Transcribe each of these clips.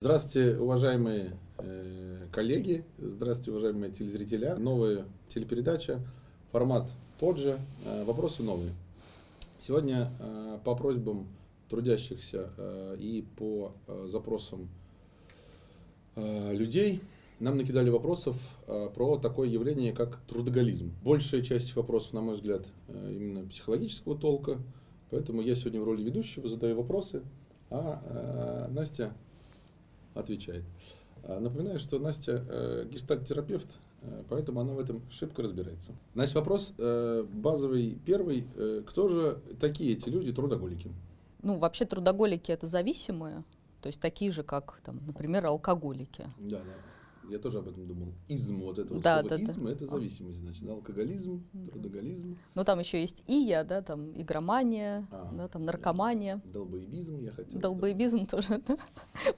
Здравствуйте, уважаемые э, коллеги, здравствуйте, уважаемые телезрители. Новая телепередача, формат тот же, э, вопросы новые. Сегодня э, по просьбам трудящихся и по запросам людей нам накидали вопросов про такое явление, как трудоголизм. Большая часть вопросов, на мой взгляд, именно психологического толка, поэтому я сегодня в роли ведущего задаю вопросы, а Настя отвечает. А, Напоминаю, что Настя э, гештальт-терапевт, э, поэтому она в этом шибко разбирается. Значит, вопрос э, базовый первый. Э, кто же такие эти люди, трудоголики? Ну, вообще трудоголики это зависимые, то есть такие же, как, там, например, алкоголики. Да, да. Я тоже об этом думал. Изм, вот это вот Да, слово да, да. изм, это зависимость, значит. да, Алкоголизм, Мгм. трудоголизм, Ну, там еще есть ия, да, там игромания, А, да, там наркомания. долбоебизм, я хотел. Долбоебизм тоже да,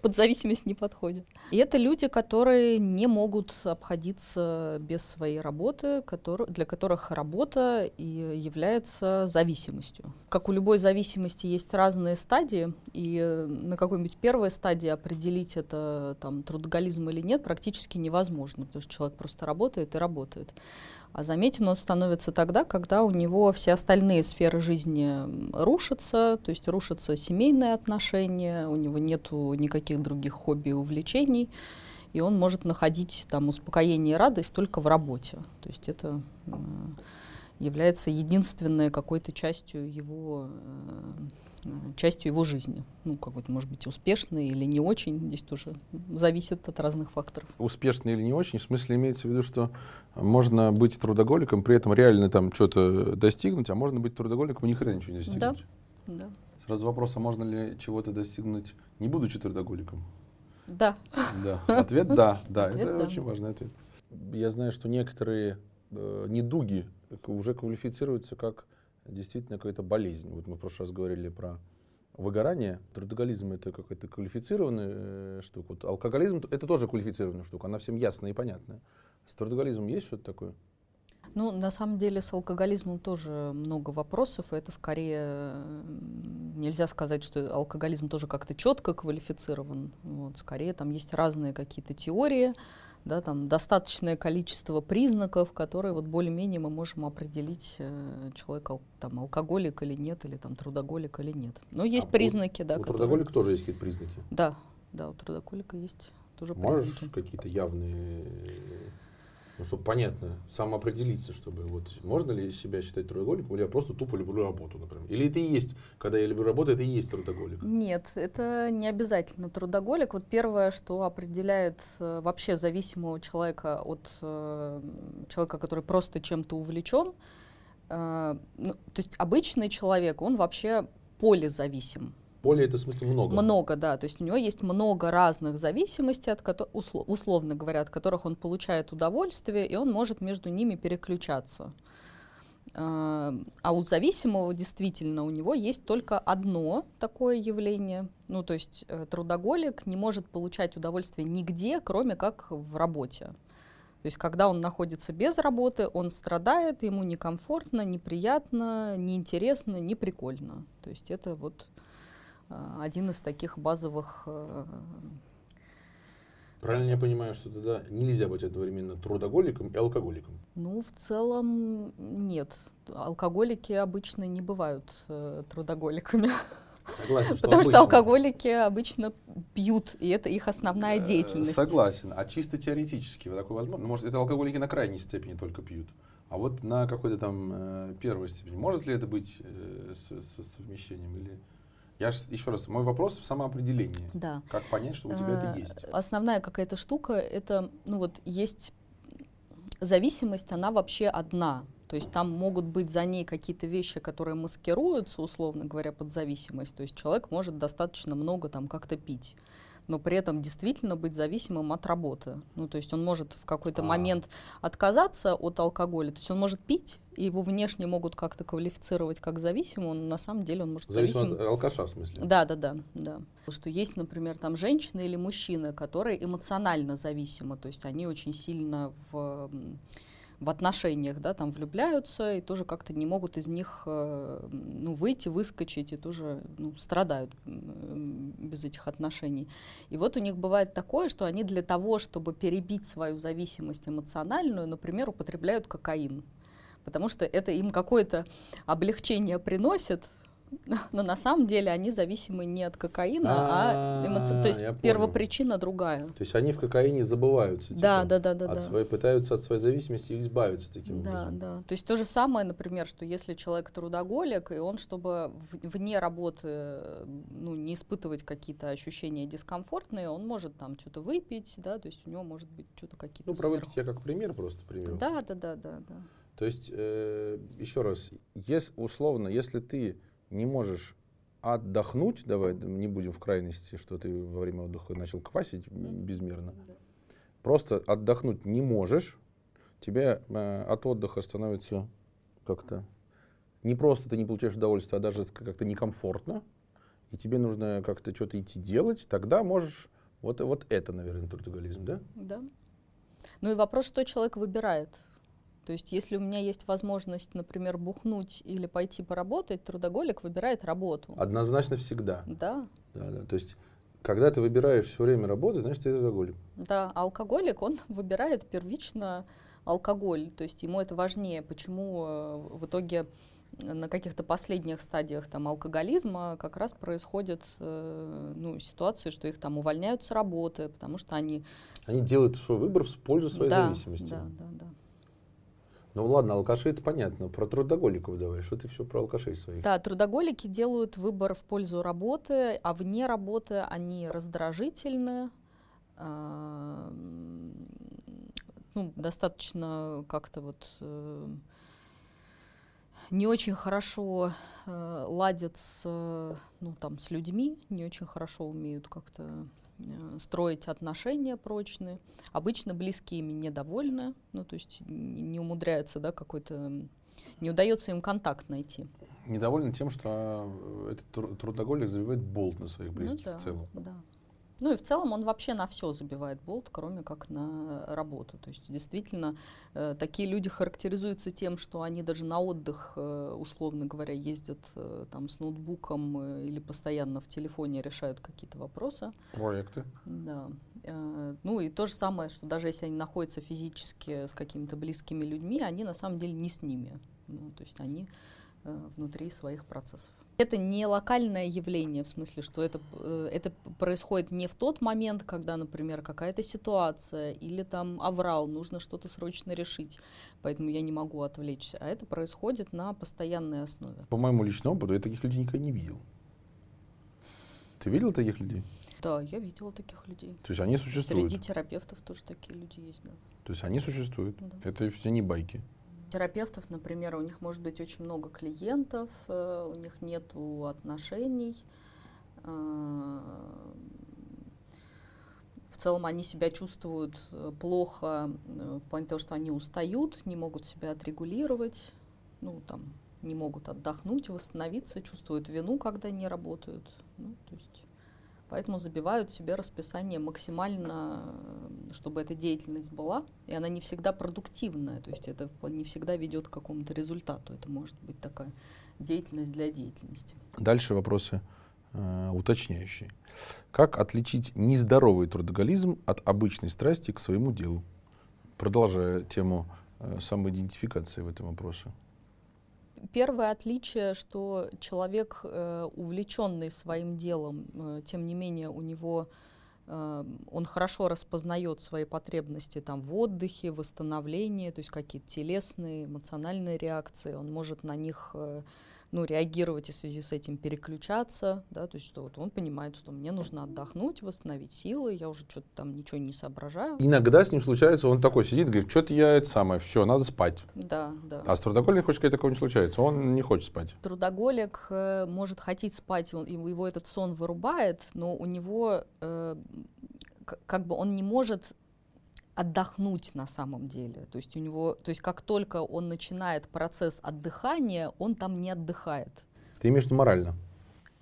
под зависимость не подходит. И это люди, которые не могут обходиться без своей работы, котор- для которых работа и является зависимостью. Как у любой зависимости есть разные стадии, и на какой-нибудь первой стадии определить это там, трудоголизм или нет практически невозможно, потому что человек просто работает и работает. А заметен он становится тогда, когда у него все остальные сферы жизни рушатся, то есть рушатся семейные отношения, у него нету никаких других хобби и увлечений, и он может находить там успокоение и радость только в работе. То есть это является единственной какой-то частью его э, частью его жизни. Ну, какой-то, может быть, успешной или не очень. Здесь тоже зависит от разных факторов. Успешно или не очень, в смысле имеется в виду, что можно быть трудоголиком, при этом реально там что-то достигнуть, а можно быть трудоголиком и ни хрена ничего не достигнуть. Да. Да. Сразу вопрос, а можно ли чего-то достигнуть, не будучи трудоголиком? Да. Да. Ответ да, да, Ответ это да. очень важный ответ. Я знаю, что некоторые э, недуги уже квалифицируются как действительно какая-то болезнь. Вот мы в прошлый раз говорили про выгорание. Трудоголизм это какая-то квалифицированная э, штука. Вот алкоголизм это тоже квалифицированная штука, она всем ясная и понятная. С трудоголизмом есть что-то такое? Ну, на самом деле с алкоголизмом тоже много вопросов, и это скорее м, нельзя сказать, что алкоголизм тоже как-то четко квалифицирован. Вот, скорее там есть разные какие-то теории, да, там достаточное количество признаков, которые вот более-менее мы можем определить, э, человек ал- там алкоголик или нет, или там трудоголик или нет. Но есть А у- признаки, да, У которые... трудоголика тоже есть какие-то признаки. Да, да, у трудоголика есть тоже Можешь признаки. какие-то явные, ну, чтобы понятно, самоопределиться, чтобы вот можно ли себя считать трудоголиком, или я просто тупо люблю работу, например. Или это и есть, когда я люблю работу, это и есть трудоголик. Нет, это не обязательно трудоголик. Вот первое, что определяет э, вообще зависимого человека от э, человека, который просто чем-то увлечен, э, ну, то есть обычный человек, он вообще полезависим. Более это в смысле много. Много, да. То есть у него есть много разных зависимостей, от кото- усло- условно говоря, от которых он получает удовольствие, и он может между ними переключаться. А а у зависимого действительно у него есть только одно такое явление. Ну, то есть э, трудоголик не может получать удовольствие нигде, кроме как в работе. То есть, когда он находится без работы, он страдает, ему некомфортно, неприятно, неинтересно, не прикольно. То есть это вот один из таких базовых э, Правильно я понимаю, что тогда нельзя быть одновременно трудоголиком и алкоголиком. Ну, в целом нет. Алкоголики обычно не бывают э, трудоголиками, Согласен, что потому что обычно. алкоголики обычно пьют, и это их основная Э, деятельность. Согласен. А чисто теоретически вот такое возможно? Может, это алкоголики на крайней степени только пьют. А вот на какой-то там э, первой степени. Может ли это быть э, с- с- совмещением? Или... Я ж- еще раз, мой вопрос в самоопределении. Да. Как понять, что у тебя это Э, есть? Основная какая-то штука, это, ну вот, есть зависимость, она вообще одна. То есть там могут быть за ней какие-то вещи, которые маскируются, условно говоря, под зависимость. То есть человек может достаточно много там как-то пить но при этом действительно быть зависимым от работы. Ну, то есть он может в какой-то А. момент отказаться от алкоголя. То есть он может пить, и его внешне могут как-то квалифицировать как зависимым, но на самом деле он может Зависит зависим от алкаша, в смысле? да, да, да, да. Что есть, например, там женщины или мужчины, которые эмоционально зависимы, то есть они очень сильно в, в отношениях, да, там влюбляются и тоже как-то не могут из них э, ну, выйти, выскочить и тоже ну, страдают без этих отношений. И вот у них бывает такое, что они для того, чтобы перебить свою зависимость эмоциональную, например, употребляют кокаин потому что это им какое-то облегчение приносит, но на самом деле они зависимы не от кокаина, а, а эмоци... то есть первопричина другая. То есть они в кокаине забываются. Типа, да, да, да, да, от да. Своей, пытаются от своей зависимости избавиться таким да, образом. Да, да. То есть то же самое, например, что если человек трудоголик, и он, чтобы вне работы ну, не испытывать какие-то ощущения дискомфортные, он может там что-то выпить, да, то есть у него может быть что-то какие-то Ну, про выпить я как пример просто привел. Да, да, да, да, да. То есть, э, еще раз, если, условно, если ты не можешь отдохнуть, давай не будем в крайности, что ты во время отдыха начал квасить безмерно, просто отдохнуть не можешь, тебе э, от отдыха становится как-то не просто ты не получаешь удовольствие, а даже как-то некомфортно, и тебе нужно как-то что-то идти делать, тогда можешь вот, вот это, наверное, трудоголизм, да? Да. Ну и вопрос, что человек выбирает. То есть, если у меня есть возможность, например, бухнуть или пойти поработать, трудоголик выбирает работу. Однозначно всегда. Да. Да, да. То есть, когда ты выбираешь все время работать, значит, ты трудоголик. Да, а алкоголик, он выбирает первично алкоголь. То есть, ему это важнее. Почему э, в итоге на каких-то последних стадиях там алкоголизма как раз происходят э, ну, ситуации, что их там увольняют с работы, потому что они... Они делают свой выбор в пользу своей да, зависимости. Да, да, да. Ну ладно, алкаши это понятно. Про трудоголиков давай. Что ты все про алкашей своих? Да, трудоголики делают выбор в пользу работы, а вне работы они раздражительны, э, ну, достаточно как-то вот э, не очень хорошо э, ладят с, ну, там, с людьми, не очень хорошо умеют как-то Э, строить отношения прочные. Обычно близкие ими недовольны, ну, то есть не умудряются, да, какой-то, не удается им контакт найти. Недовольны тем, что э, этот трудоголик забивает болт на своих ну близких ну, да, в целом. Да. Ну и в целом он вообще на все забивает болт, кроме как на работу. То есть действительно э, такие люди характеризуются тем, что они даже на отдых, э, условно говоря, ездят э, там с ноутбуком э, или постоянно в телефоне решают какие-то вопросы. Проекты. Да. Э, ну и то же самое, что даже если они находятся физически с какими-то близкими людьми, они на самом деле не с ними. Ну, то есть они внутри своих процессов. Это не локальное явление, в смысле, что это, э, это происходит не в тот момент, когда, например, какая-то ситуация или там аврал, нужно что-то срочно решить, поэтому я не могу отвлечься, а это происходит на постоянной основе. По моему личному опыту, я таких людей никогда не видел. Ты видел таких людей? Да, я видела таких людей. То есть они существуют? Среди терапевтов тоже такие люди есть, да. То есть они существуют? Да. Это все не байки? Терапевтов, например, у них может быть очень много клиентов, э, у них нет отношений. Э, в целом они себя чувствуют э, плохо в плане того, что они устают, не могут себя отрегулировать, ну, там, не могут отдохнуть, восстановиться, чувствуют вину, когда не работают. Ну, то есть Поэтому забивают себе расписание максимально, чтобы эта деятельность была, и она не всегда продуктивная, то есть это не всегда ведет к какому-то результату. Это может быть такая деятельность для деятельности. Дальше вопросы э, уточняющие. Как отличить нездоровый трудоголизм от обычной страсти к своему делу? Продолжая тему э, самоидентификации в этом вопросе. Первое отличие, что человек, э, увлеченный своим делом, э, тем не менее у него э, он хорошо распознает свои потребности там, в отдыхе, восстановлении, то есть какие-то телесные, эмоциональные реакции, он может на них ну, реагировать и в связи с этим переключаться, да, то есть что вот он понимает, что мне нужно отдохнуть, восстановить силы, я уже что-то там ничего не соображаю. Иногда с ним случается, он такой сидит, говорит, что-то я это самое, все, надо спать. Да, да. А с трудоголиком, хочешь сказать, такого не случается, он не хочет спать. Трудоголик э, может хотеть спать, он, его этот сон вырубает, но у него э, как бы он не может отдохнуть на самом деле. То есть у него, то есть как только он начинает процесс отдыхания, он там не отдыхает. Ты имеешь в виду морально?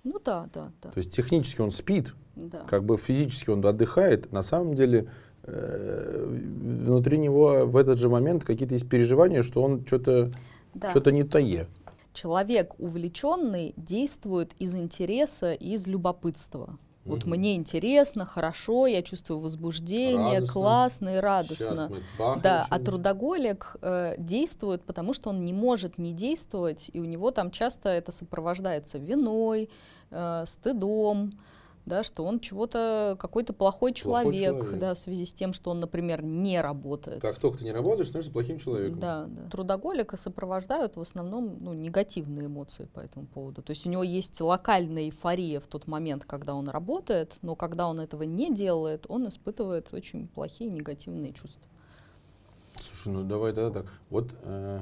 Ну да, да, да. То есть технически он спит, да. как бы физически он отдыхает, на самом деле э, внутри него в этот же момент какие-то есть переживания, что он что-то Да. что-то не тое. Человек увлеченный действует из интереса и из любопытства. Вот Мгм. мне интересно, хорошо, я чувствую возбуждение, Радостно. классно и радостно. Да, а трудоголик э, действует, потому что он не может не действовать, и у него там часто это сопровождается виной, э, стыдом, да, что он чего-то, какой-то плохой человек, человек. да, в связи с тем, что он, например, не работает. Как только ты не работаешь, становишься плохим человеком. Да, да. Трудоголика сопровождают в основном ну, негативные эмоции по этому поводу. То есть у него есть локальная эйфория в тот момент, когда он работает, но когда он этого не делает, он испытывает очень плохие негативные чувства. Слушай, ну давай тогда так. Вот э,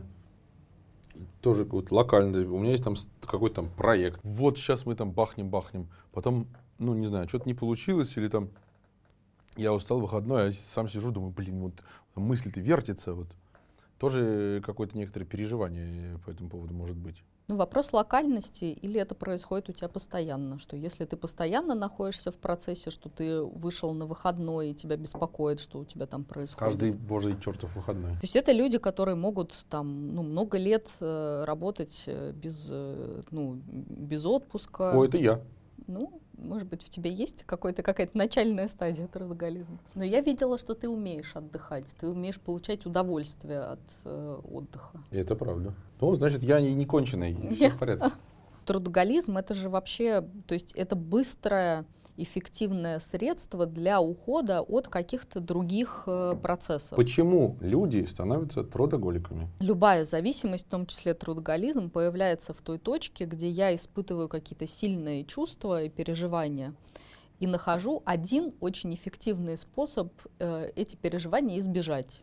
тоже вот локально. У меня есть там какой-то там проект. Вот сейчас мы там бахнем-бахнем. Потом, ну не знаю, что-то не получилось или там я устал выходной, а я сам сижу, думаю, блин, вот мысль-то вертится. Вот. Тоже какое-то некоторое переживание по этому поводу может быть. Ну, вопрос локальности, или это происходит у тебя постоянно, что если ты постоянно находишься в процессе, что ты вышел на выходной, и тебя беспокоит, что у тебя там происходит. Каждый божий чертов выходной. То есть это люди, которые могут там ну, много лет э, работать э, без, э, ну, без отпуска. О, это я. Ну, может быть, в тебе есть какой-то, какая-то начальная стадия трудоголизма. Но я видела, что ты умеешь отдыхать, ты умеешь получать удовольствие от э, отдыха. Это правда. Ну, значит, я не, не конченый. Все в порядке. Трудоголизм это же вообще, то есть это быстрое, эффективное средство для ухода от каких-то других э, процессов. Почему люди становятся трудоголиками? Любая зависимость, в том числе трудоголизм, появляется в той точке, где я испытываю какие-то сильные чувства и переживания. И нахожу один очень эффективный способ э, эти переживания избежать.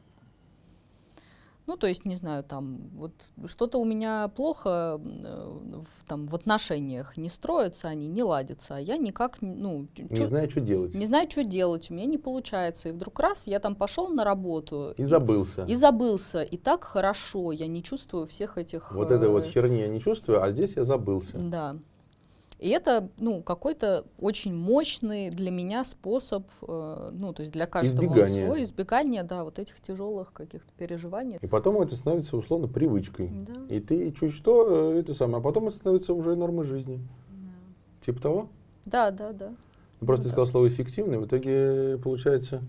Ну, то есть, не знаю, там, вот что-то у меня плохо э, в, там, в отношениях, не строятся они, не ладятся, а я никак, ну, чё- Не знаю, что делать. не знаю, что делать, у меня не получается. И вдруг раз, я там пошел на работу, И забылся. и забылся, и так хорошо, я не чувствую всех этих... Вот этой вот э, херни я не чувствую, а здесь я забылся. Да. И это, ну, какой-то очень мощный для меня способ, э, ну, то есть для каждого он Избегания. свой, избегания, да, вот этих тяжелых каких-то переживаний. И потом это становится условно привычкой. Да. И ты чуть что, э, это самое, а потом это становится уже нормой жизни. Типа того? Да, да, да. Ну, Просто да. сказал слово эффективный, в итоге получается,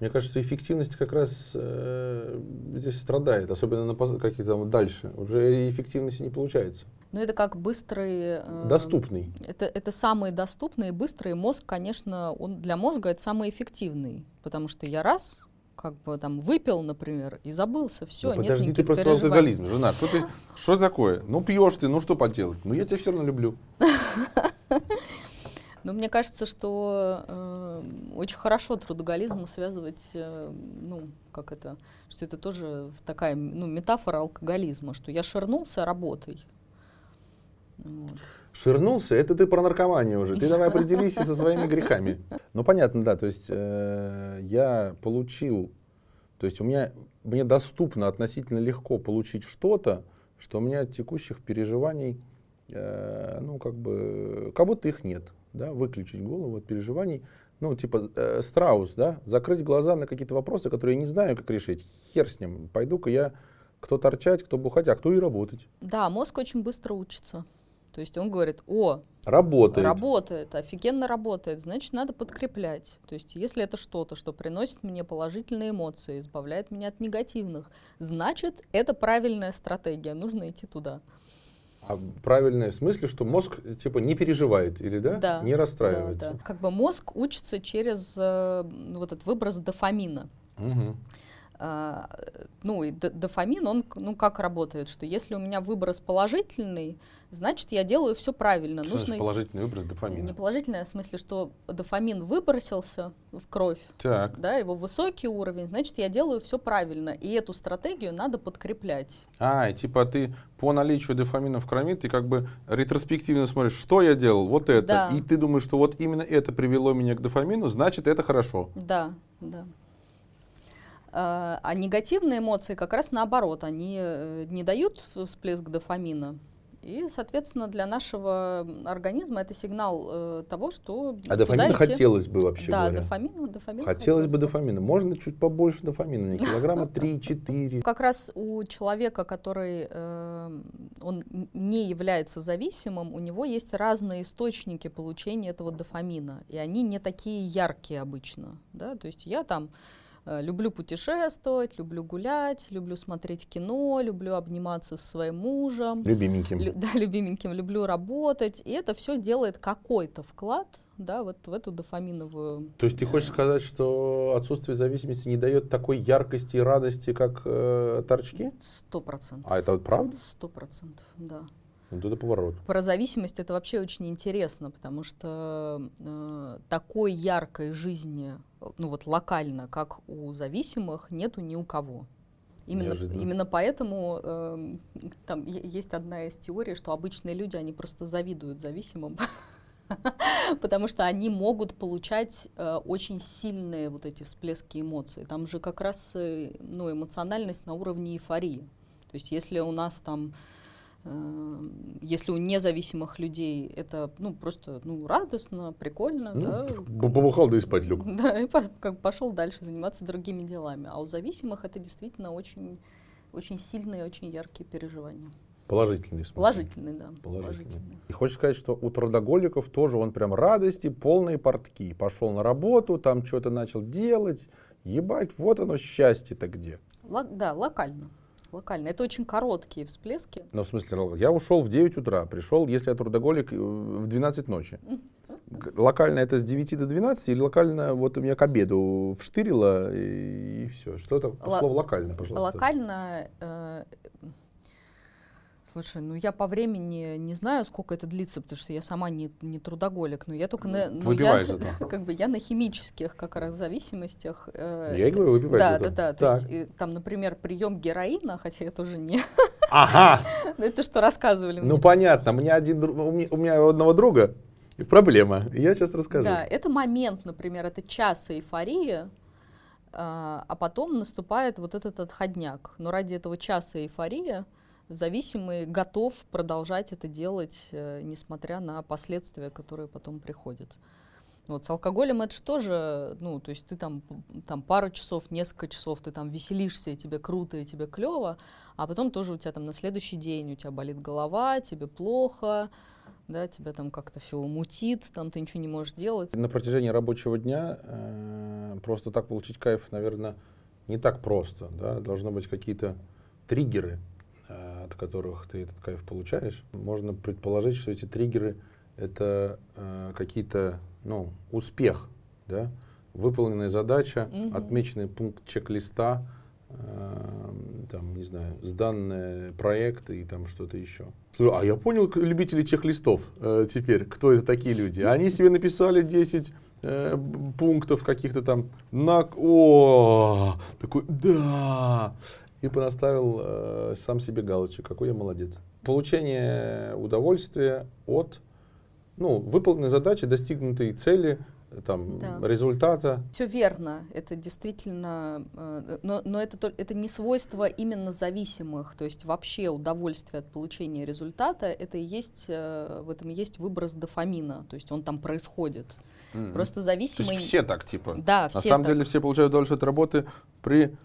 мне кажется, эффективность как раз э, здесь страдает, особенно на каких-то там дальше. Уже эффективности не получается. Но это как быстрый... э, Доступный. Это, это самый доступный и быстрый мозг, конечно, он для мозга это самый эффективный, потому что я раз как бы там выпил, например, и забылся, все, Ну, нет подожди, ты просто алкоголизм, жена. Что ты, что такое? Ну пьешь ты, ну что поделать? Ну я тебя все равно люблю. Но мне кажется, что э, очень хорошо трудоголизм связывать, э, ну, как это, что это тоже такая ну, метафора алкоголизма, что я ширнулся работой. Вот. Ширнулся, это ты про наркоманию уже. Ты давай определись со своими грехами. Ну понятно, да. То есть э, я получил, то есть у меня мне доступно относительно легко получить что-то, что у меня от текущих переживаний, э, ну как бы, как будто их нет, да, выключить голову от переживаний. Ну, типа э, страус, да, закрыть глаза на какие-то вопросы, которые я не знаю, как решить. Хер с ним. Пойду-ка я кто торчать, кто бухать, а кто и работать. Да, мозг очень быстро учится. То есть он говорит, о, Работает. Работает, офигенно работает, значит, надо подкреплять. То есть, если это что-то, что приносит мне положительные эмоции, избавляет меня от негативных, значит, это правильная стратегия, нужно идти туда. А правильное в смысле, что мозг типа не переживает или да? Да, не расстраивается. Да, да. Как бы мозг учится через э, вот этот выброс дофамина. Мгм. А, ну и дофамин, он ну как работает, что если у меня выброс положительный, значит я делаю все правильно. Что Нужно значит положительный выброс не дофамина? положительное, а в смысле, что дофамин выбросился в кровь, Так. да, его высокий уровень, значит, я делаю все правильно. И эту стратегию надо подкреплять. А, и типа ты по наличию дофамина в крови, ты как бы ретроспективно смотришь, что я делал, вот это. Да. И ты думаешь, что вот именно это привело меня к дофамину, значит это хорошо. Да, да. А, а негативные эмоции как раз наоборот, они э, не дают всплеск дофамина. И, соответственно, для нашего организма это сигнал э, того, что А дофамина идти. хотелось бы вообще да, говоря. дофамина, дофамина хотелось, хотелось бы дофамина. Можно чуть побольше дофамина, не килограмма 3-4. Как раз у человека, который э, он не является зависимым, у него есть разные источники получения этого дофамина, и они не такие яркие обычно. Да? То есть я там Э, люблю путешествовать, люблю гулять, люблю смотреть кино, люблю обниматься со своим мужем. Любименьким. Лю, да, любименьким, люблю работать. И это все делает какой-то вклад да, вот в эту дофаминовую... То есть ты хочешь сказать, что отсутствие зависимости не дает такой яркости и радости, как э, торчки? Сто процентов. А это вот правда? Сто процентов, да. Вот это поворот. Про зависимость это вообще очень интересно, потому что э, такой яркой жизни, ну вот локально, как у зависимых, нету ни у кого. Именно, именно поэтому э, там есть одна из теорий, что обычные люди, они просто завидуют зависимым, потому что они могут получать э, очень сильные вот эти всплески эмоций. Там же как раз э, ну, эмоциональность на уровне эйфории. То есть если у нас там если у независимых людей это ну просто ну радостно, прикольно, ну, да. Побухал да и спать лег. Да, и как пошел дальше заниматься другими делами. А у зависимых это действительно очень очень сильные, очень яркие переживания. Положительный смысл. Положительный, да. Положительный. Положительный. И хочешь сказать, что у трудоголиков тоже он прям радости, полные портки. Пошел на работу, там что-то начал делать. Ебать, вот оно счастье-то где. Л- да, локально локально. Это очень короткие всплески. Ну, в смысле, я ушел в 9 утра, пришел, если я трудоголик, э, в 12 ночи. Локально это с 9 до 12 или локально вот у меня к обеду вштырило и, и все? Что это Л- слово локально, пожалуйста? Локально э, Слушай, ну я по времени не знаю, сколько это длится, потому что я сама не, не трудоголик, но я только на, ну, я, как бы я на химических как раз зависимостях. Э, я и говорю, выпивать Да, да, да. То есть и, там, например, прием героина, хотя я тоже не. Ага. это что рассказывали. Ну понятно, у меня один, у меня, у меня одного друга проблема. Я сейчас расскажу. Да, это момент, например, это час эйфории, а, а потом наступает вот этот отходняк. Но ради этого часа эйфории зависимый готов продолжать это делать, э, несмотря на последствия, которые потом приходят. Вот с алкоголем это же тоже, ну, то есть ты там, там пару часов, несколько часов, ты там веселишься, и тебе круто, и тебе клево, а потом тоже у тебя там на следующий день у тебя болит голова, тебе плохо, да, тебя там как-то все мутит, там ты ничего не можешь делать. На протяжении рабочего дня э, просто так получить кайф, наверное, не так просто, да, должно быть какие-то триггеры, от которых ты этот кайф получаешь, можно предположить, что эти триггеры это э, какие-то, ну, успех, да, выполненная задача, mm-hmm. отмеченный пункт чек-листа, э, там, не знаю, сданные проекты и там что-то еще. А я понял любители чек-листов э, теперь, кто это такие люди. Они себе написали 10 э, пунктов каких-то там на... О, такой, да, и понаставил э, сам себе галочек, какой я молодец. Получение удовольствия от ну, выполненной задачи, достигнутой цели, там, да. результата. Все верно, это действительно, э, но, но это, это не свойство именно зависимых, то есть вообще удовольствие от получения результата, это и есть, э, в этом и есть выброс дофамина, то есть он там происходит. Mm-hmm. Просто зависимые... То есть все так, типа? Да, все На самом так. деле все получают удовольствие от работы при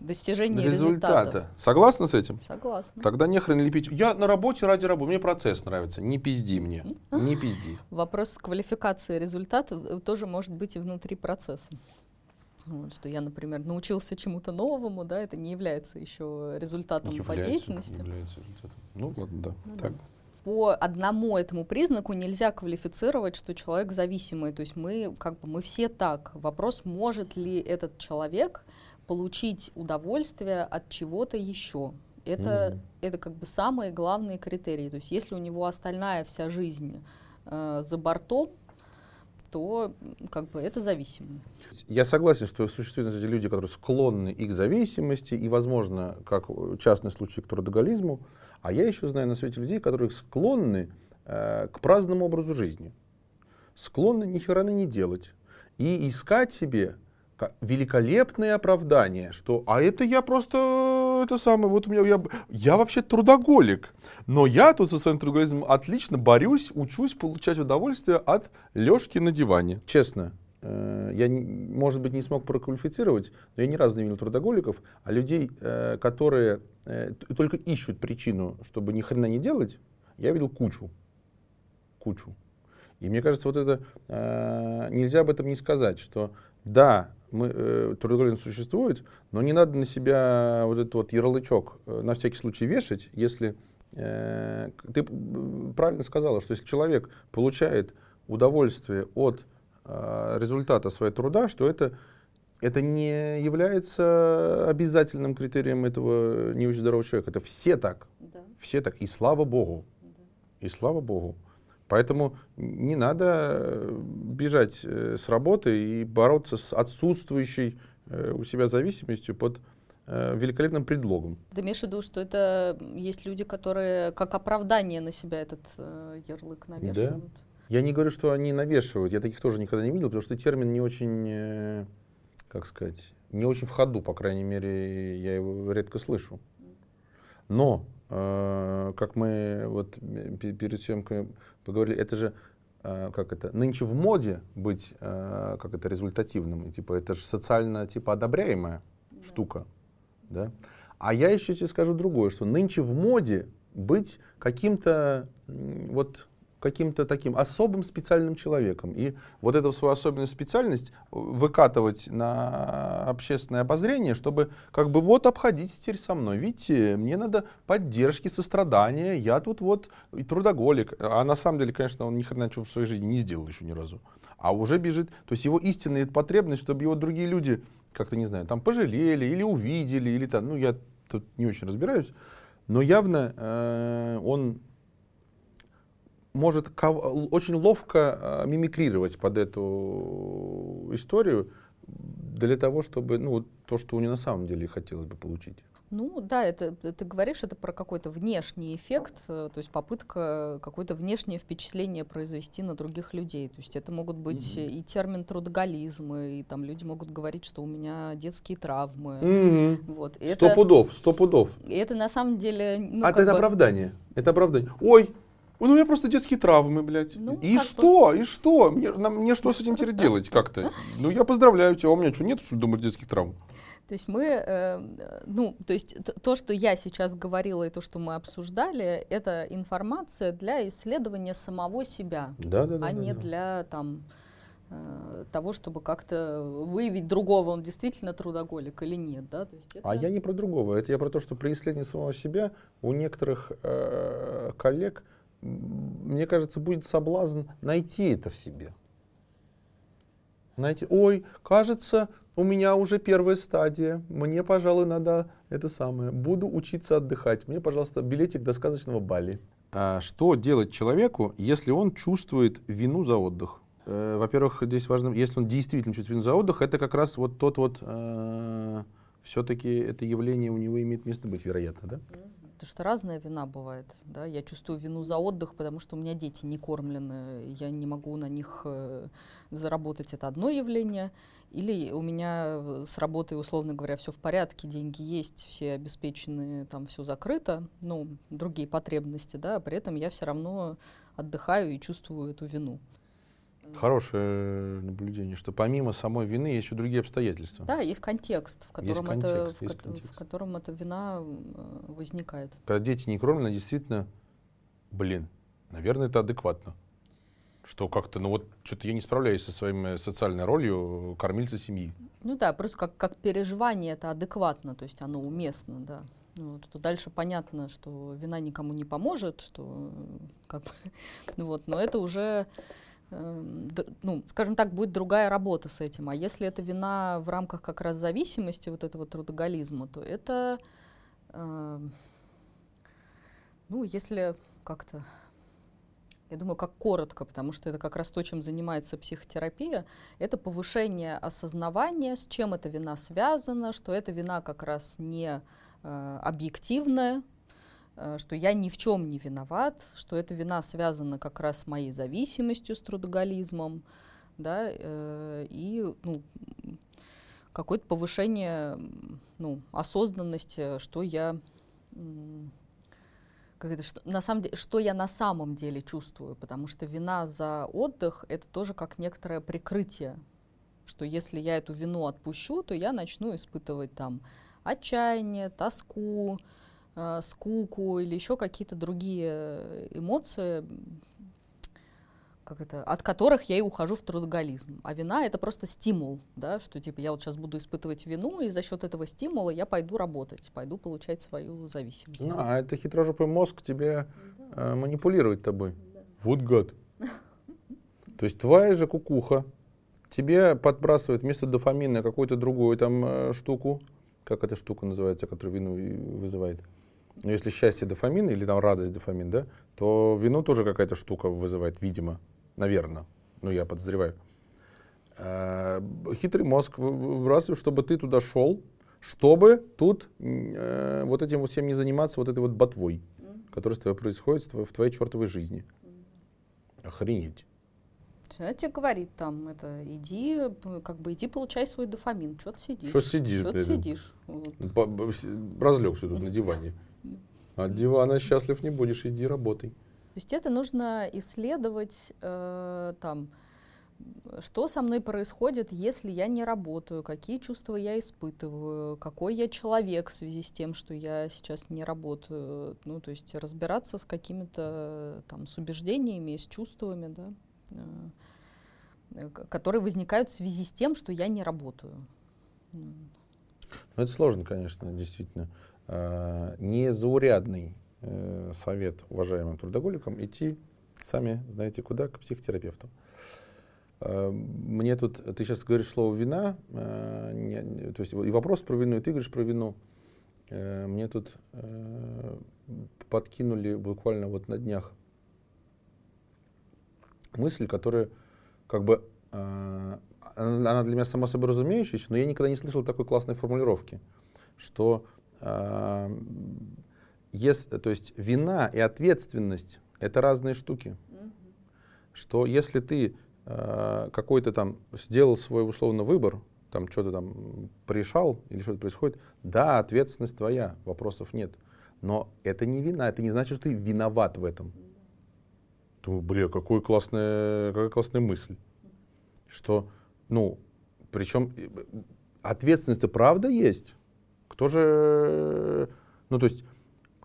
достижение результата. результата. Согласна с этим? Согласна. Тогда не хрен лепить. Я на работе ради работы, мне процесс нравится. Не пизди мне, не пизди. Вопрос квалификации результата э, тоже может быть и внутри процесса. Вот, что я, например, научился чему-то новому, да, это не является еще результатом не по деятельности. Не является результатом. Ну ладно, да. Ну, так. По одному этому признаку нельзя квалифицировать, что человек зависимый. То есть мы как бы мы все так. Вопрос, может ли этот человек получить удовольствие от чего-то еще. Это, mm-hmm. это как бы самые главные критерии. То есть если у него остальная вся жизнь э, за бортом, то как бы это зависимо. Я согласен, что существуют эти люди, которые склонны и к зависимости, и, возможно, как частный случай к трудоголизму. А я еще знаю на свете людей, которые склонны э, к праздному образу жизни. Склонны ни хера не делать. И искать себе великолепное оправдание, что а это я просто э, это самое, вот у меня, я, я вообще трудоголик, но я тут со своим трудоголизмом отлично борюсь, учусь получать удовольствие от лёжки на диване. Честно, э, я, может быть, не смог проквалифицировать, но я ни разу не видел трудоголиков, а людей, э, которые только ищут причину, чтобы ни хрена не делать, я видел кучу. Кучу. И мне кажется, вот это нельзя об этом не сказать, что да, мы, э, трудоголизм существует, но не надо на себя вот этот вот ярлычок э, на всякий случай вешать, если э, ты правильно сказала, что если человек получает удовольствие от э, результата своего труда, что это это не является обязательным критерием этого не очень здорового человека. Это все так. Да. Все так. И слава Богу. Да. И слава Богу. Поэтому не надо э, бежать э, с работы и бороться с отсутствующей э, у себя зависимостью под великолепным предлогом. Ты имеешь в виду, что это есть люди, которые как оправдание на себя этот ярлык навешивают? Да. Я не говорю, что они навешивают. Я таких тоже никогда не видел, потому что термин не очень, как сказать, не очень в ходу, по крайней мере, я его редко слышу. Но как мы вот перед съемкой поговорили, это же э, как это, нынче в моде быть, э, как это, результативным, и, типа, это же социально, типа, одобряемая да. штука, да. А я еще тебе скажу другое, что нынче в моде быть каким-то, вот, каким-то таким особым специальным человеком. И вот эту свою особенную специальность выкатывать на общественное обозрение, чтобы как бы вот обходитесь теперь со мной. Видите, мне надо поддержки, сострадания, я тут вот трудоголик. А на самом деле, конечно, он ни хрена ничего в своей жизни не сделал еще ни разу. А уже бежит, то есть его истинная потребность, чтобы его другие люди как-то, не знаю, там пожалели или увидели, или там, ну я тут не очень разбираюсь, но явно э, он может очень ловко а, мимикрировать под эту историю для того, чтобы ну, то, что у нее на самом деле хотелось бы получить. Ну да, это ты говоришь это про какой-то внешний эффект, э, то есть попытка какое-то внешнее впечатление произвести на других людей. То есть это могут быть mm-hmm. и термин трудоголизм, и там люди могут говорить, что у меня детские травмы. Mm-hmm. Вот. сто пудов, сто пудов. И это на самом деле... Ну, а это бы... оправдание. Это оправдание. Ой, ну, у меня просто детские травмы, блядь. Ну, и что? И что? Мне, на, мне что с этим теперь делать как-то? Ну, я поздравляю тебя, а у меня что, нет, что думать, детских травм? То есть мы, э, ну, то есть то, что я сейчас говорила и то, что мы обсуждали, это информация для исследования самого себя, да, да, да, а да, не да. для там э, того, чтобы как-то выявить другого, он действительно трудоголик или нет, да? То есть это... А я не про другого, это я про то, что при исследовании самого себя у некоторых э, коллег мне кажется, будет соблазн найти это в себе. Найти, ой, кажется, у меня уже первая стадия, мне, пожалуй, надо это самое, буду учиться отдыхать, мне, пожалуйста, билетик до сказочного Бали. А что делать человеку, если он чувствует вину за отдых? Э, во-первых, здесь важно, если он действительно чувствует вину за отдых, это как раз вот тот вот, э, все-таки это явление у него имеет место быть, вероятно, да? Потому что разная вина бывает. Да? Я чувствую вину за отдых, потому что у меня дети не кормлены, я не могу на них э, заработать. Это одно явление. Или у меня с работой, условно говоря, все в порядке, деньги есть, все обеспечены, там все закрыто, ну, другие потребности, да, при этом я все равно отдыхаю и чувствую эту вину. Хорошее наблюдение, что помимо самой вины есть еще другие обстоятельства. Да, есть контекст, в котором, есть это, в, контекст. в котором эта вина э, возникает. Когда дети не кормлены, действительно, блин, наверное, это адекватно. Что как-то, ну вот, что-то я не справляюсь со своей социальной ролью кормильца семьи. Ну да, просто как, как переживание это адекватно, то есть оно уместно, да. Ну, вот, что дальше понятно, что вина никому не поможет, что как бы, ну вот, но это уже ну, скажем так, будет другая работа с этим. А если это вина в рамках как раз зависимости, вот этого трудоголизма, то это, э, ну, если как-то, я думаю, как коротко, потому что это как раз то, чем занимается психотерапия, это повышение осознавания, с чем эта вина связана, что эта вина как раз не э, объективная, что я ни в чем не виноват, что эта вина связана как раз с моей зависимостью, с трудоголизмом, да, э, и ну, какое-то повышение ну, осознанности, что я как это, что, на самом деле, что я на самом деле чувствую, потому что вина за отдых это тоже как некоторое прикрытие, что если я эту вину отпущу, то я начну испытывать там отчаяние, тоску, э, скуку или еще какие-то другие эмоции, как это, от которых я и ухожу в трудоголизм. А вина это просто стимул, да, что типа я вот сейчас буду испытывать вину, и за счет этого стимула я пойду работать, пойду получать свою зависимость. Ну, а это хитрожопый мозг тебе э, манипулирует тобой. Да. Вот гад. То есть твоя же кукуха тебе подбрасывает вместо дофамина какую-то другую там э, штуку, как эта штука называется, которая вину вызывает. Но если счастье дофамин или там радость дофамин, да, то вину тоже какая-то штука вызывает, видимо. Наверное. Ну, я подозреваю. Э, хитрый мозг выбрасывает, чтобы ты туда шел, чтобы тут э, вот этим вот всем не заниматься, вот этой вот ботвой, которая с тобой происходит в твоей чертовой жизни. Охренеть. Человек тебе говорит там, это, иди, как бы иди получай свой дофамин. Что ты сидишь? Что сидишь? Что ты сидишь? Вот. Разлегся тут на диване. От дивана счастлив не будешь, иди работай. То есть это нужно исследовать э, там, что со мной происходит, если я не работаю, какие чувства я испытываю, какой я человек в связи с тем, что я сейчас не работаю. Ну, то есть разбираться с какими-то там с убеждениями, с чувствами, да, э, которые возникают в связи с тем, что я не работаю. Ну, это сложно, конечно, действительно. А, незаурядный Э, совет уважаемым трудоголикам идти сами знаете куда, к психотерапевту. Э, мне тут, ты сейчас говоришь слово вина, э, то есть и вопрос про вину, и ты говоришь про вину. Мне тут подкинули буквально вот на днях мысль, которая как бы она для меня само собой разумеющаяся, но я никогда не слышал такой классной формулировки, что если, то есть вина и ответственность это разные штуки. Mm-hmm. Что если ты э, какой-то там сделал свой условно выбор, там что-то там пришал или что-то происходит, да, ответственность твоя, вопросов нет. Но это не вина, это не значит, что ты виноват в этом. Думаю, бля, какой классная, какая классная мысль. Что, ну, причем э, ответственность-то правда есть. Кто же, ну, то есть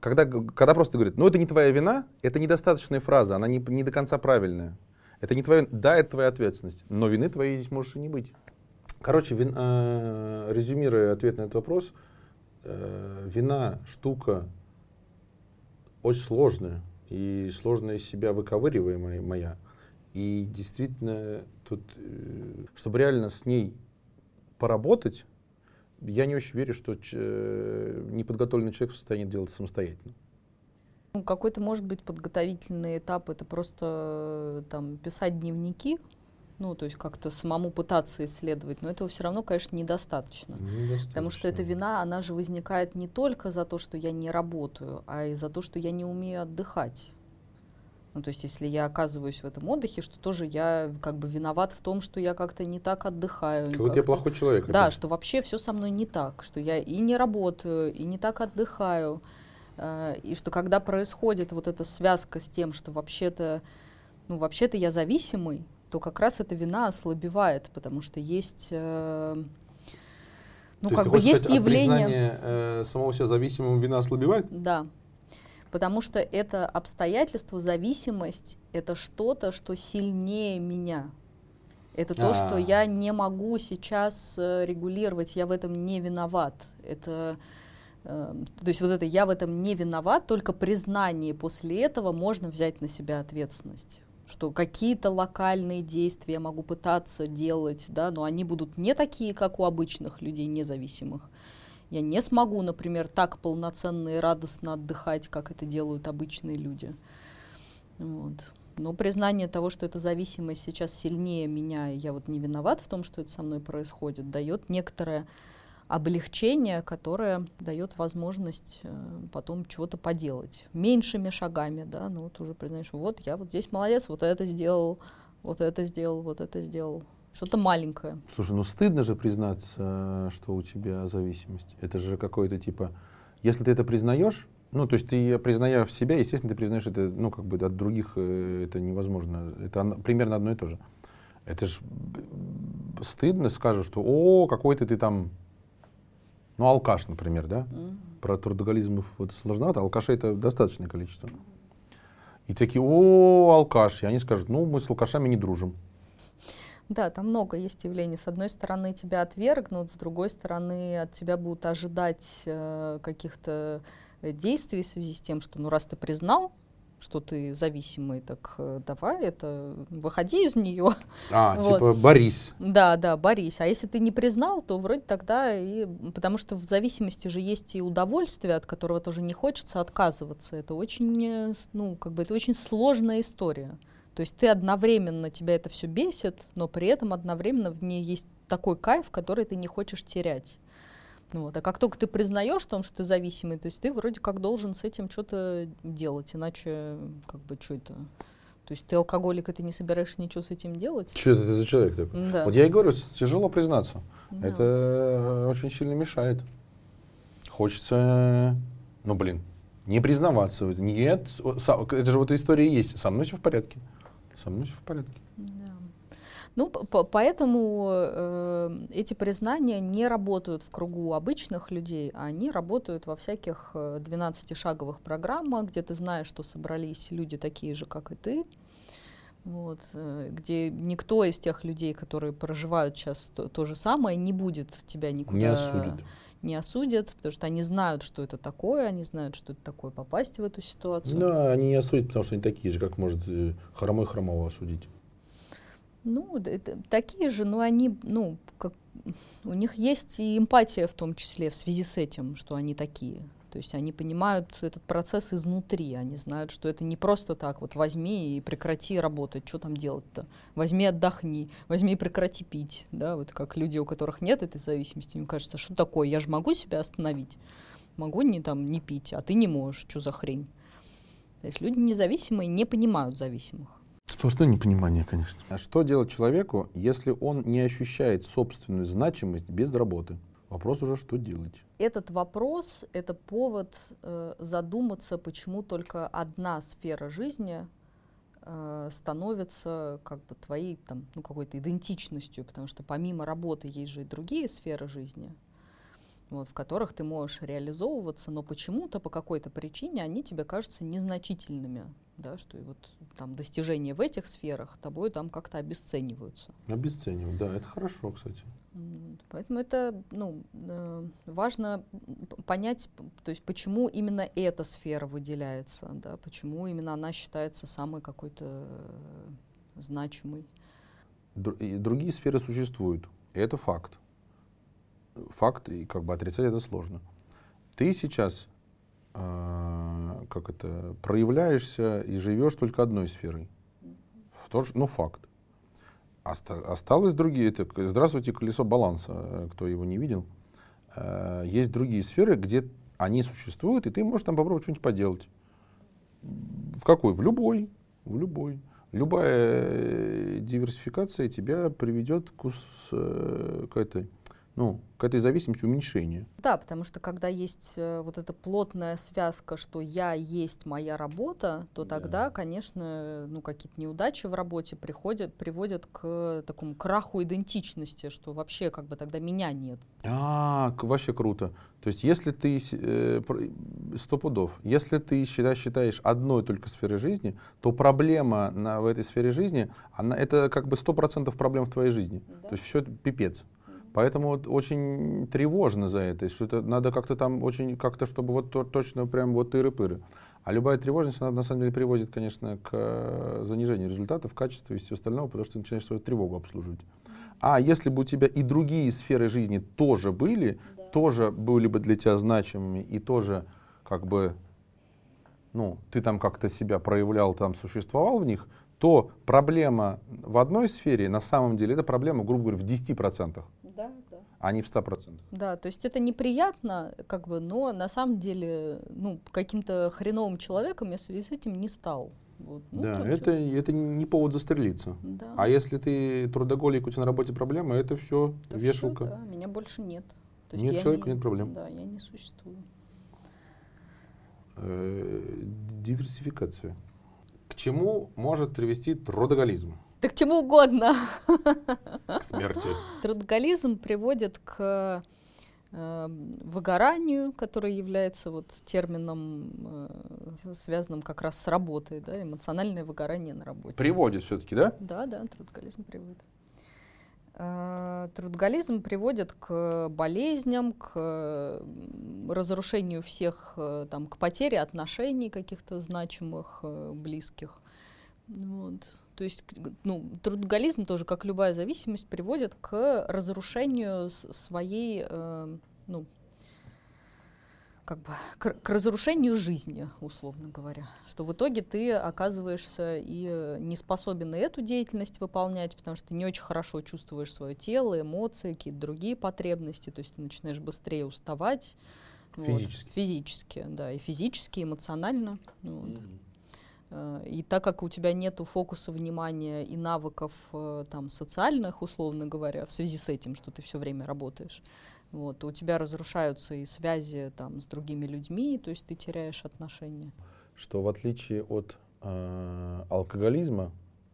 когда, когда просто говорит, ну это не твоя вина, это недостаточная фраза, она не, не до конца правильная. Это не твоя, да, это твоя ответственность, но вины твоей здесь может и не быть. Короче, вин, э, резюмируя ответ на этот вопрос, э, вина штука очень сложная и сложная из себя выковыриваемая моя. И действительно, тут, э, чтобы реально с ней поработать, я не очень верю, что э, неподготовленный человек в состоянии делать самостоятельно. Ну, какой-то, может быть, подготовительный этап это просто там писать дневники, ну, то есть как-то самому пытаться исследовать, но этого все равно, конечно, недостаточно. недостаточно. Потому что эта вина, она же возникает не только за то, что я не работаю, а и за то, что я не умею отдыхать. Ну, то есть, если я оказываюсь в этом отдыхе, что тоже я как бы виноват в том, что я как-то не так отдыхаю. Что вот я плохой человек. Да, опять. что вообще все со мной не так, что я и не работаю, и не так отдыхаю. Э, и что когда происходит вот эта связка с тем, что вообще-то, ну, вообще-то я зависимый, то как раз эта вина ослабевает, потому что есть... Э, ну, то как бы есть явление... Э, самого себя зависимым вина ослабевает? Да потому что это обстоятельство, зависимость, это что-то, что сильнее меня. Это то, что а. я не могу сейчас э, регулировать, я в этом не виноват. Это, э, то есть вот это я в этом не виноват, только признание после этого можно взять на себя ответственность что какие-то локальные действия я могу пытаться делать, да, но они будут не такие, как у обычных людей независимых. Я не смогу, например, так полноценно и радостно отдыхать, как это делают обычные люди. Вот. Но признание того, что эта зависимость сейчас сильнее меня, и я вот не виноват в том, что это со мной происходит, дает некоторое облегчение, которое дает возможность э, потом чего-то поделать. Меньшими шагами, да, ну вот уже признаешь, вот я вот здесь молодец, вот это сделал, вот это сделал, вот это сделал. Что-то маленькое. Слушай, ну стыдно же признаться, что у тебя зависимость. Это же какое-то типа, если ты это признаешь, ну, то есть ты, призная в себя, естественно, ты признаешь это, ну, как бы от других э, это невозможно. Это примерно одно и то же. Это же стыдно, скажешь, что, о, какой-то ты там, ну, алкаш, например, да? Mm-hmm. Про трудоголизм вот сложновато, алкашей это достаточное количество. И такие, о, алкаш. И они скажут, ну, мы с алкашами не дружим. Да, там много есть явлений. С одной стороны, тебя отвергнут, с другой стороны, от тебя будут ожидать э, каких-то действий в связи с тем, что ну раз ты признал, что ты зависимый, так э, давай это, выходи из нее. А, вот. типа борись. Да, да, борись. А если ты не признал, то вроде тогда и... Потому что в зависимости же есть и удовольствие, от которого тоже не хочется отказываться. Это очень, э, ну, как бы, это очень сложная история. То есть ты одновременно, тебя это все бесит, но при этом одновременно в ней есть такой кайф, который ты не хочешь терять. Вот. А как только ты признаешь том, что ты зависимый, то есть ты вроде как должен с этим что-то делать, иначе как бы что это... То есть ты алкоголик, и ты не собираешься ничего с этим делать? Что это за человек такой? Да. Вот я и говорю, тяжело признаться. Да. Это очень сильно мешает. Хочется, ну блин, не признаваться. Нет, это же вот история есть. Со мной все в порядке. Со мной все в порядке. Да. Ну, поэтому э, эти признания не работают в кругу обычных людей, а они работают во всяких 12-шаговых э, программах, где ты знаешь, что собрались люди такие же, как и ты, вот, э, где никто из тех людей, которые проживают сейчас то, то же самое, не будет тебя никуда... Не осудит. Не осудят, потому что они знают, что это такое, они знают, что это такое попасть в эту ситуацию. Да, они не осудят, потому что они такие же, как может э, хромой хромого осудить. Ну, это, такие же, но они, ну, как, у них есть и эмпатия в том числе в связи с этим, что они такие. То есть они понимают этот процесс изнутри, они знают, что это не просто так, вот возьми и прекрати работать, что там делать-то? Возьми, отдохни, возьми и прекрати пить, да, вот как люди, у которых нет этой зависимости, им кажется, что такое, я же могу себя остановить, могу не там не пить, а ты не можешь, что за хрень? То есть люди независимые не понимают зависимых. Сплошное непонимание, конечно. А что делать человеку, если он не ощущает собственную значимость без работы? Вопрос уже, что делать? Этот вопрос — это повод э, задуматься, почему только одна сфера жизни э, становится как бы твоей там, ну, какой-то идентичностью, потому что помимо работы есть же и другие сферы жизни, вот, в которых ты можешь реализовываться, но почему-то по какой-то причине они тебе кажутся незначительными да, что и вот там достижения в этих сферах тобой там как-то обесцениваются. Обесценивают, да, это хорошо, кстати. Поэтому это ну, э, важно понять, то есть почему именно эта сфера выделяется, да, почему именно она считается самой какой-то значимой. Другие сферы существуют, это факт. Факт, и как бы отрицать это сложно. Ты сейчас а, как это, проявляешься и живешь только одной сферой. Ну, факт. Оста осталось другие, это, здравствуйте, колесо баланса, кто его не видел. А, есть другие сферы, где они существуют, и ты можешь там попробовать что-нибудь поделать. В какой? В любой. В любой. Любая диверсификация тебя приведет к, к этой ну, к этой зависимости уменьшения. Да, потому что когда есть э, вот эта плотная связка, что я есть моя работа, то тогда, да. конечно, ну, какие-то неудачи в работе приходят, приводят к такому краху идентичности, что вообще как бы тогда меня нет. А, вообще круто. То есть если ты, э, сто пудов, если ты считаешь, считаешь одной только сферой жизни, то проблема на, в этой сфере жизни, она, это как бы сто процентов проблем в твоей жизни. Да. То есть все пипец. Поэтому вот очень тревожно за это, что это надо как-то там очень, как-то, чтобы вот то, точно прям вот тыры-пыры. А любая тревожность, она на самом деле приводит, конечно, к э, занижению результатов, качества и всего остального, потому что ты начинаешь свою тревогу обслуживать. А если бы у тебя и другие сферы жизни тоже были, да. тоже были бы для тебя значимыми и тоже как бы, ну, ты там как-то себя проявлял, там существовал в них, то проблема в одной сфере, на самом деле, это проблема, грубо говоря, в 10% да, да. А не в 100%. Да, то есть это неприятно, как бы, но на самом деле, ну, каким-то хреновым человеком я в связи с этим не стал. Вот. Ну, да, это, это не повод застрелиться. да. А если ты трудоголик, у тебя на работе проблемы, это все всё, вешалка. да, меня больше нет. То Нет я человека, не- нет проблем. Да, я не существую. Э, диверсификация. К чему может привести трудоголизм? Да к чему угодно. К смерти. Трудоголизм приводит к э, выгоранию, которое является вот термином, э, связанным как раз с работой, да, эмоциональное выгорание на работе. Приводит все-таки, да? Да, да, трудоголизм приводит. Э, Трудоголизм приводит к болезням, к разрушению всех, там, к потере отношений каких-то значимых, близких. Вот. То есть, ну, трудоголизм тоже, как любая зависимость, приводит к разрушению своей, э, ну, как бы к, к разрушению жизни, условно говоря. Что в итоге ты оказываешься и э, не способен и эту деятельность выполнять, потому что ты не очень хорошо чувствуешь свое тело, эмоции, какие-то другие потребности, то есть ты начинаешь быстрее уставать. вот, Физически. физически, да, и физически, и эмоционально. вот. Э, И так как у тебя нету фокуса внимания и навыков э, там социальных, условно говоря, в связи с этим, что ты все время работаешь, вот, у тебя разрушаются и связи там с другими людьми, то есть ты теряешь отношения. Что в отличие от э, алкоголизма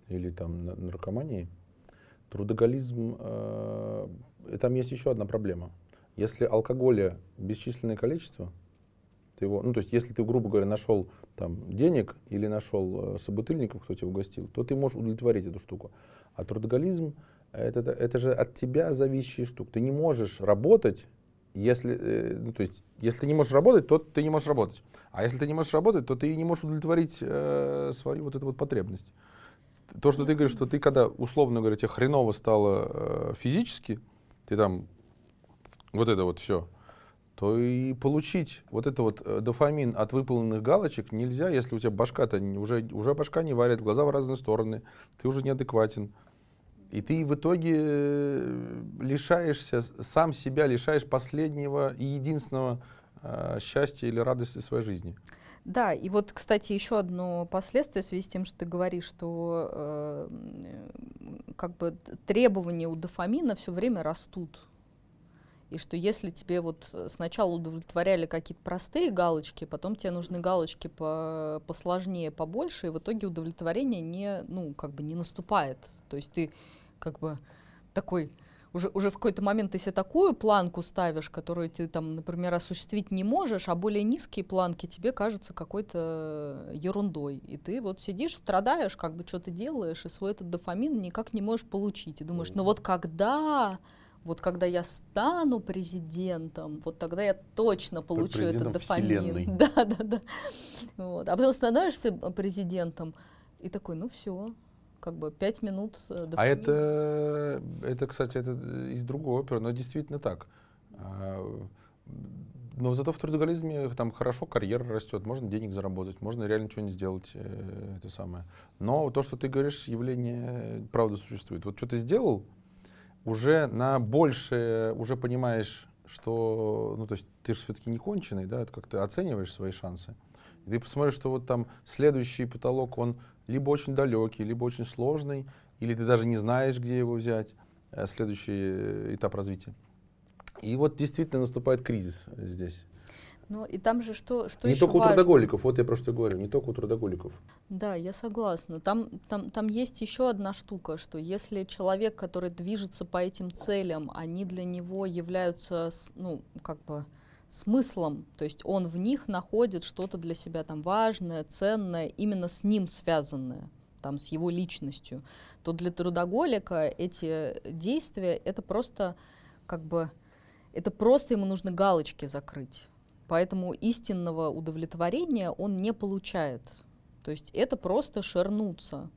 или там на- наркомании, трудоголизм, э, там есть еще одна проблема. Если алкоголя бесчисленное количество, ты его, ну то есть если ты, грубо говоря, нашел там денег или нашел э, собутыльников, кто тебя угостил, то ты можешь удовлетворить эту штуку. А трудоголизм это, это, это же от тебя зависящая штука. Ты не можешь работать, если, э, ну, то есть, если ты не можешь работать, то ты не можешь работать. А если ты не можешь работать, то ты не можешь удовлетворить э, свою вот эту вот потребность. То, что ты говоришь, что ты когда, условно говоря, тебе хреново стало э, физически, ты там вот это вот все, то и получить вот это вот э, дофамин от выполненных галочек нельзя, если у тебя башка-то уже, уже башка не варит, глаза в разные стороны, ты уже неадекватен. И ты в итоге э, лишаешься, сам себя лишаешь последнего и единственного э, счастья или радости своей жизни. Да, и вот, кстати, еще одно последствие в связи с тем, что ты говоришь, что э, как бы требования у дофамина все время растут. И что если тебе вот э, сначала удовлетворяли какие-то простые галочки, потом тебе нужны галочки по посложнее, побольше, и в итоге удовлетворение не, ну, как бы не наступает. То есть ты как бы такой уже, уже в какой-то момент ты себе такую планку ставишь, которую ты там, например, осуществить не можешь, а более низкие планки тебе кажутся какой-то ерундой. И ты вот сидишь, страдаешь, как бы что ты делаешь, и свой этот дофамин никак не можешь получить. И думаешь, ну вот когда, вот когда я стану президентом, вот тогда я точно получу этот дофамин. вселенной. Да, да, да. Вот. А потом становишься президентом, и такой, ну все, как бы пять минут э, А дофамина. это, это, кстати, это из другой оперы, но действительно так. А, Но зато в трудоголизме там хорошо карьера растет, можно денег заработать, можно реально что-нибудь сделать, э, это самое. Но то, что ты говоришь, явление э, правда существует. Вот что ты сделал, уже на большее, уже понимаешь, что, ну то есть ты же все-таки не конченый, да, это как ты оцениваешь свои шансы. И ты посмотришь, что вот там следующий потолок, он либо очень далекий, либо очень сложный, или ты даже не знаешь, где его взять, э, следующий э, этап развития. И вот действительно наступает кризис здесь. Ну и там же что, что не еще только у важно? трудоголиков, вот я про что говорю, не только у трудоголиков. Да, я согласна. Там, там, там есть еще одна штука, что если человек, который движется по этим целям, они для него являются, ну, как бы смыслом, то есть он в них находит что-то для себя там важное, ценное, именно с ним связанное, там, с его личностью, то для трудоголика эти действия это просто как бы это просто ему нужно галочки закрыть. Поэтому истинного удовлетворения он не получает. То есть это просто шернуться.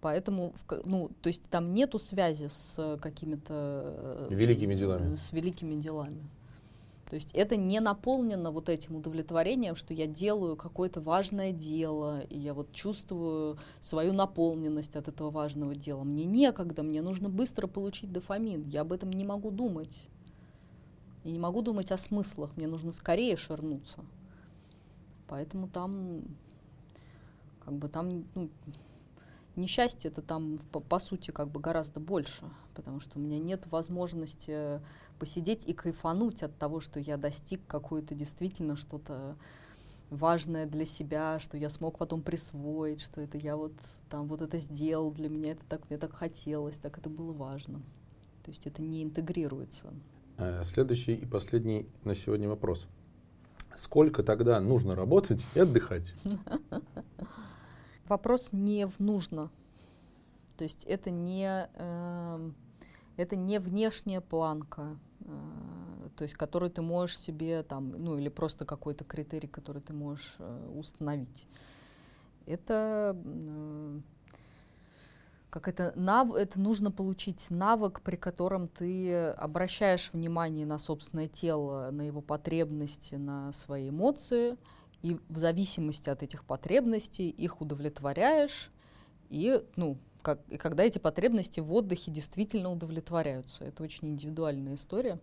Поэтому, ну, то есть там нету связи с какими-то... э, Великими делами. С великими делами. То есть это не наполнено вот этим удовлетворением, что я делаю какое-то важное дело, и я вот чувствую свою наполненность от этого важного дела. Мне некогда, мне нужно быстро получить дофамин, я об этом не могу думать. И не могу думать о смыслах, мне нужно скорее шернуться. Поэтому там Как бы там ну, несчастье это там по, по сути как бы гораздо больше, потому что у меня нет возможности посидеть и кайфануть от того, что я достиг какое-то действительно что-то важное для себя, что я смог потом присвоить, что это я вот там вот это сделал, для меня это так, мне так хотелось, так это было важно. То есть это не интегрируется. Э, следующий и последний на сегодня вопрос. Сколько тогда нужно работать и отдыхать? Вопрос не в нужно. То есть это не, э, это не внешняя планка, э, то есть которую ты можешь себе там, ну или просто какой-то критерий, который ты можешь э, установить. Это как это, нав, это нужно получить навык, при котором ты обращаешь внимание на собственное тело, на его потребности, на свои эмоции, и в зависимости от этих потребностей их удовлетворяешь, и, ну, как, и когда эти потребности в отдыхе действительно удовлетворяются. Это очень индивидуальная история.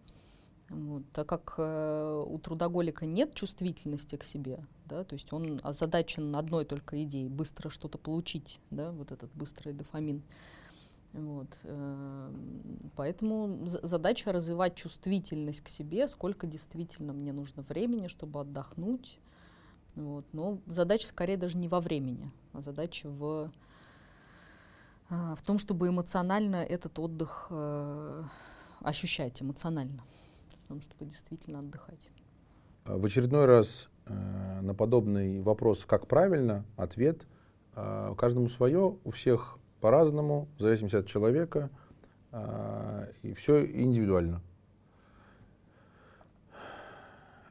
Вот, так как э, у трудоголика нет чувствительности к себе, да, то есть он озадачен одной только идеей быстро что-то получить, да, вот этот быстрый дофамин. Вот, э, поэтому задача развивать чувствительность к себе, сколько действительно мне нужно времени, чтобы отдохнуть, вот. Но задача скорее даже не во времени, а задача в, а, в том, чтобы эмоционально этот отдых э, ощущать, эмоционально, том, чтобы действительно отдыхать. В очередной раз э, на подобный вопрос, как правильно, ответ э, каждому свое, у всех по-разному, в зависимости от человека, э, и все индивидуально.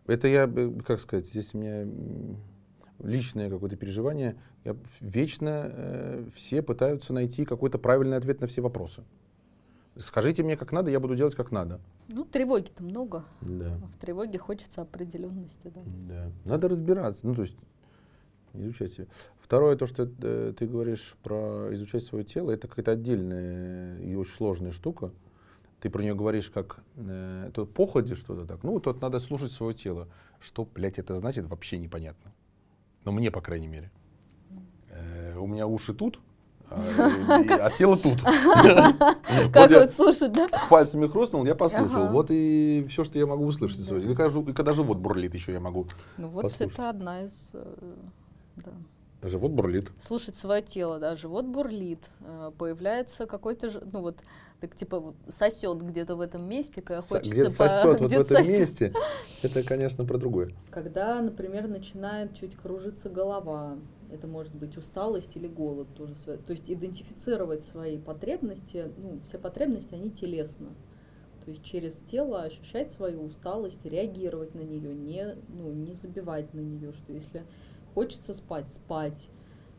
Это я, э, как сказать, здесь у меня личное какое-то переживание. Я вечно э, все пытаются найти какой-то правильный ответ на все вопросы. Скажите мне, как надо, я буду делать, как надо. Ну, тревоги-то много. Да. В тревоге хочется определенности, да. Да. Надо разбираться. Ну, то есть изучать себя. Второе, то, что э, ты говоришь про изучать свое тело, это какая-то отдельная и очень сложная штука ты про нее говоришь как э, это походе что-то так, ну, тут надо слушать свое тело. Что, блядь, это значит, вообще непонятно. Но мне, по крайней мере. Э, у меня уши тут, а, а тело тут. Как вот слушать, да? Пальцами хрустнул, я послушал. Вот и все, что я могу услышать. И когда живот бурлит, еще я могу Ну вот это одна из... Э, живот бурлит. Слушать свое тело, да, живот бурлит, э, появляется какой-то, ну вот, так типа вот сосет где-то в этом месте, когда хочется... Где сосет вот в этом сосет. месте, это, конечно, про другое. Когда, например, начинает чуть кружиться голова, это может быть усталость или голод тоже. То есть идентифицировать свои потребности, ну, все потребности, они телесно. То есть через тело ощущать свою усталость, реагировать на нее, не, ну, не забивать на нее, что если хочется спать, спать.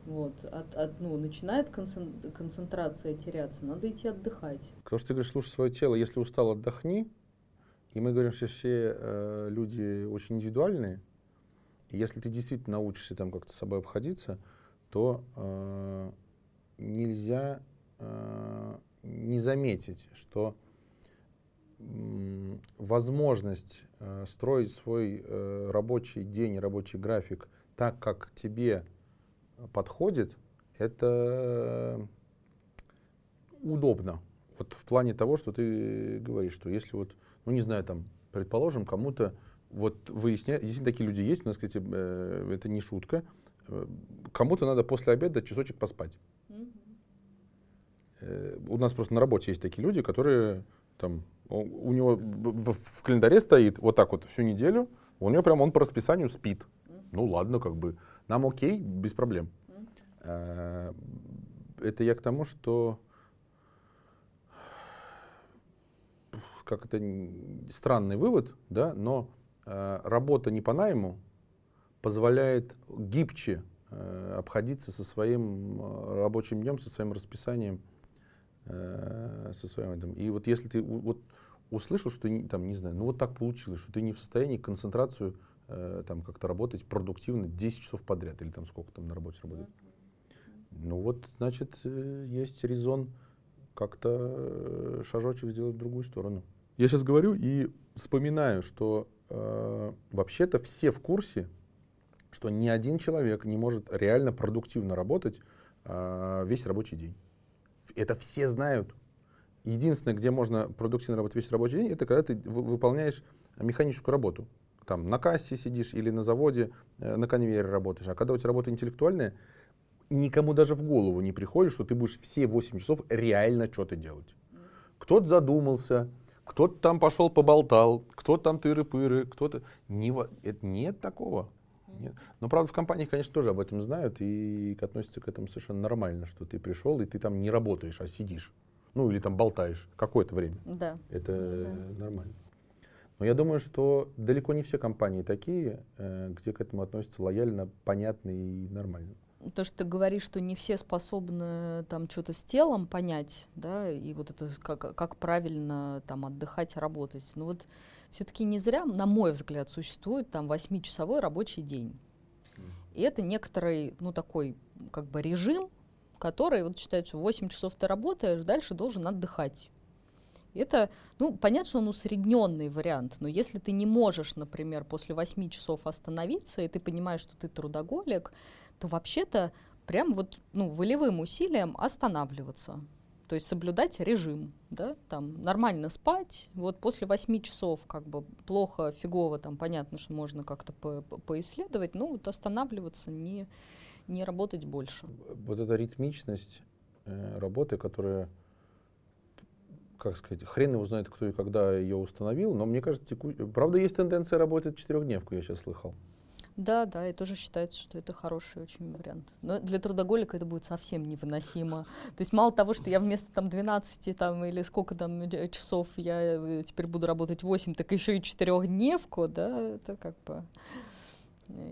Вот, от, от, ну, начинает концентрация теряться, надо идти отдыхать. Потому что ты говоришь, слушай свое тело, если устал, отдохни. И мы говорим, что все э, люди очень индивидуальные. Если ты действительно научишься там как-то с собой обходиться, то э, нельзя э, не заметить, что э, возможность э, строить свой э, рабочий день, рабочий график так, как тебе подходит, это удобно. Вот в плане того, что ты говоришь, что если вот, ну не знаю, там, предположим, кому-то вот выяснять, действительно такие люди есть, у нас, кстати, э, это не шутка, э, кому-то надо после обеда часочек поспать. Э, у нас просто на работе есть такие люди, которые там, у него в, календаре стоит вот так вот всю неделю, у него прям он по расписанию спит. Ну ладно, как бы, нам окей, без проблем. Mm. Это я к тому, что как это странный вывод, да, но работа не по найму позволяет гибче э, обходиться со своим э, рабочим днем, со своим расписанием, э, со своим этим. И вот если ты вот услышал, что там не знаю, ну вот так получилось, что ты не в состоянии концентрацию Э, там как-то работать продуктивно 10 часов подряд или там сколько там на работе работает. Ну вот, значит, э, есть резон как-то э, шажочек сделать в другую сторону. Я сейчас говорю и вспоминаю, что э, вообще-то все в курсе, что ни один человек не может реально продуктивно работать э, весь рабочий день. Это все знают. Единственное, где можно продуктивно работать весь рабочий день, это когда ты выполняешь механическую работу. Там на кассе сидишь или на заводе, э, на конвейере работаешь. А когда у тебя работа интеллектуальная, никому даже в голову не приходит, что ты будешь все 8 часов реально что-то делать. Кто-то задумался, кто-то там пошел поболтал, кто-то там тыры-пыры, кто-то... Не, это, нет такого. Нет. Но, правда, в компаниях, конечно, тоже об этом знают и относятся к этому совершенно нормально, что ты пришел, и ты там не работаешь, а сидишь. Ну, или там болтаешь какое-то время. Да. Это да. нормально. Но я думаю, что далеко не все компании такие, э, где к этому относятся лояльно, понятно и нормально то, что ты говоришь, что не все способны там что-то с телом понять, да, и вот это как, как правильно там отдыхать, работать. Но вот все-таки не зря, на мой взгляд, существует там восьмичасовой рабочий день. И это некоторый, ну, такой, как бы режим, который вот считает, что 8 часов ты работаешь, дальше должен отдыхать. Это, ну, понятно, что он усредненный вариант, но если ты не можешь, например, после 8 часов остановиться, и ты понимаешь, что ты трудоголик, то вообще-то прям вот ну, волевым усилием останавливаться. То есть соблюдать режим, да, там нормально спать, вот после 8 часов как бы плохо, фигово, там понятно, что можно как-то по -по поисследовать, но вот останавливаться, не, не работать больше. Вот эта ритмичность э, работы, которая, как сказать, хрен его знает, кто и когда ее установил, но мне кажется, теку... правда, есть тенденция работать четырехдневку, я сейчас слыхал. Да, да, и тоже считается, что это хороший очень вариант. Но для трудоголика это будет совсем невыносимо. То есть мало того, что я вместо там 12 там, или сколько там э, часов я э, теперь буду работать 8, так еще и четырехдневку, да, это как бы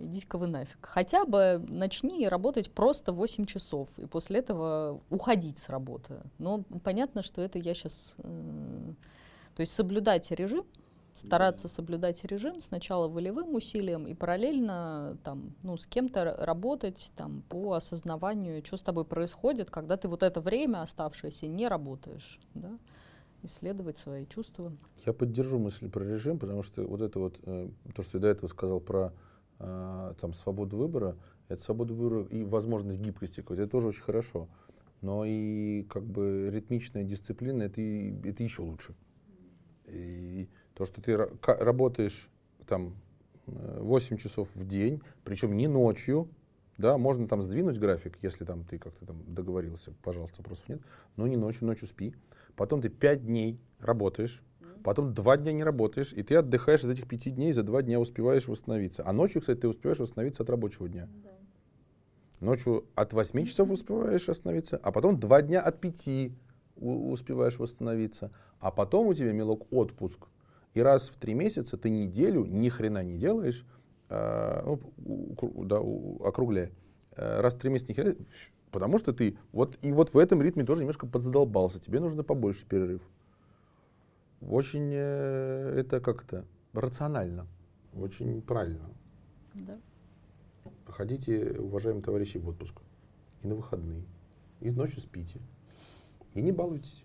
идите-ка вы нафиг. Хотя бы начни работать просто 8 часов, и после этого уходить с работы. Но понятно, что это я сейчас... Э, то есть соблюдать режим, стараться соблюдать режим сначала волевым усилием и параллельно там, ну, с кем-то работать там, по осознаванию, что с тобой происходит, когда ты вот это время оставшееся не работаешь. Да? исследовать свои чувства. Я поддержу мысль про режим, потому что вот это вот, э, то, что я до этого сказал про э, там, свободу выбора, это свобода выбора и возможность гибкости это тоже очень хорошо. Но и как бы ритмичная дисциплина, это, это еще лучше. И то, что ты работаешь там 8 э, часов в день, причем не ночью, да, можно там сдвинуть график, если там ты как-то там договорился, пожалуйста, вопросов нет, но не ночью, ночью спи. Потом ты 5 дней работаешь, потом 2 дня не работаешь, и ты отдыхаешь из этих 5 дней, за 2 дня успеваешь восстановиться. А ночью, кстати, ты успеваешь восстановиться от рабочего дня. Да. Ночью от 8 часов успеваешь восстановиться, а потом 2 дня от 5 успеваешь восстановиться. А потом у тебя, мелок, отпуск и раз в три месяца ты неделю ни хрена не делаешь, э, ну, да, округляя, э, раз в три месяца ни хрена, потому что ты вот и вот в этом ритме тоже немножко подзадолбался, тебе нужно побольше перерыв. Очень э, это как-то рационально, очень правильно. Да. Ходите, уважаемые товарищи, в отпуск и на выходные, и ночью спите, и не балуйтесь.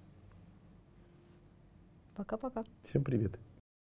Пока-пока. Всем привет.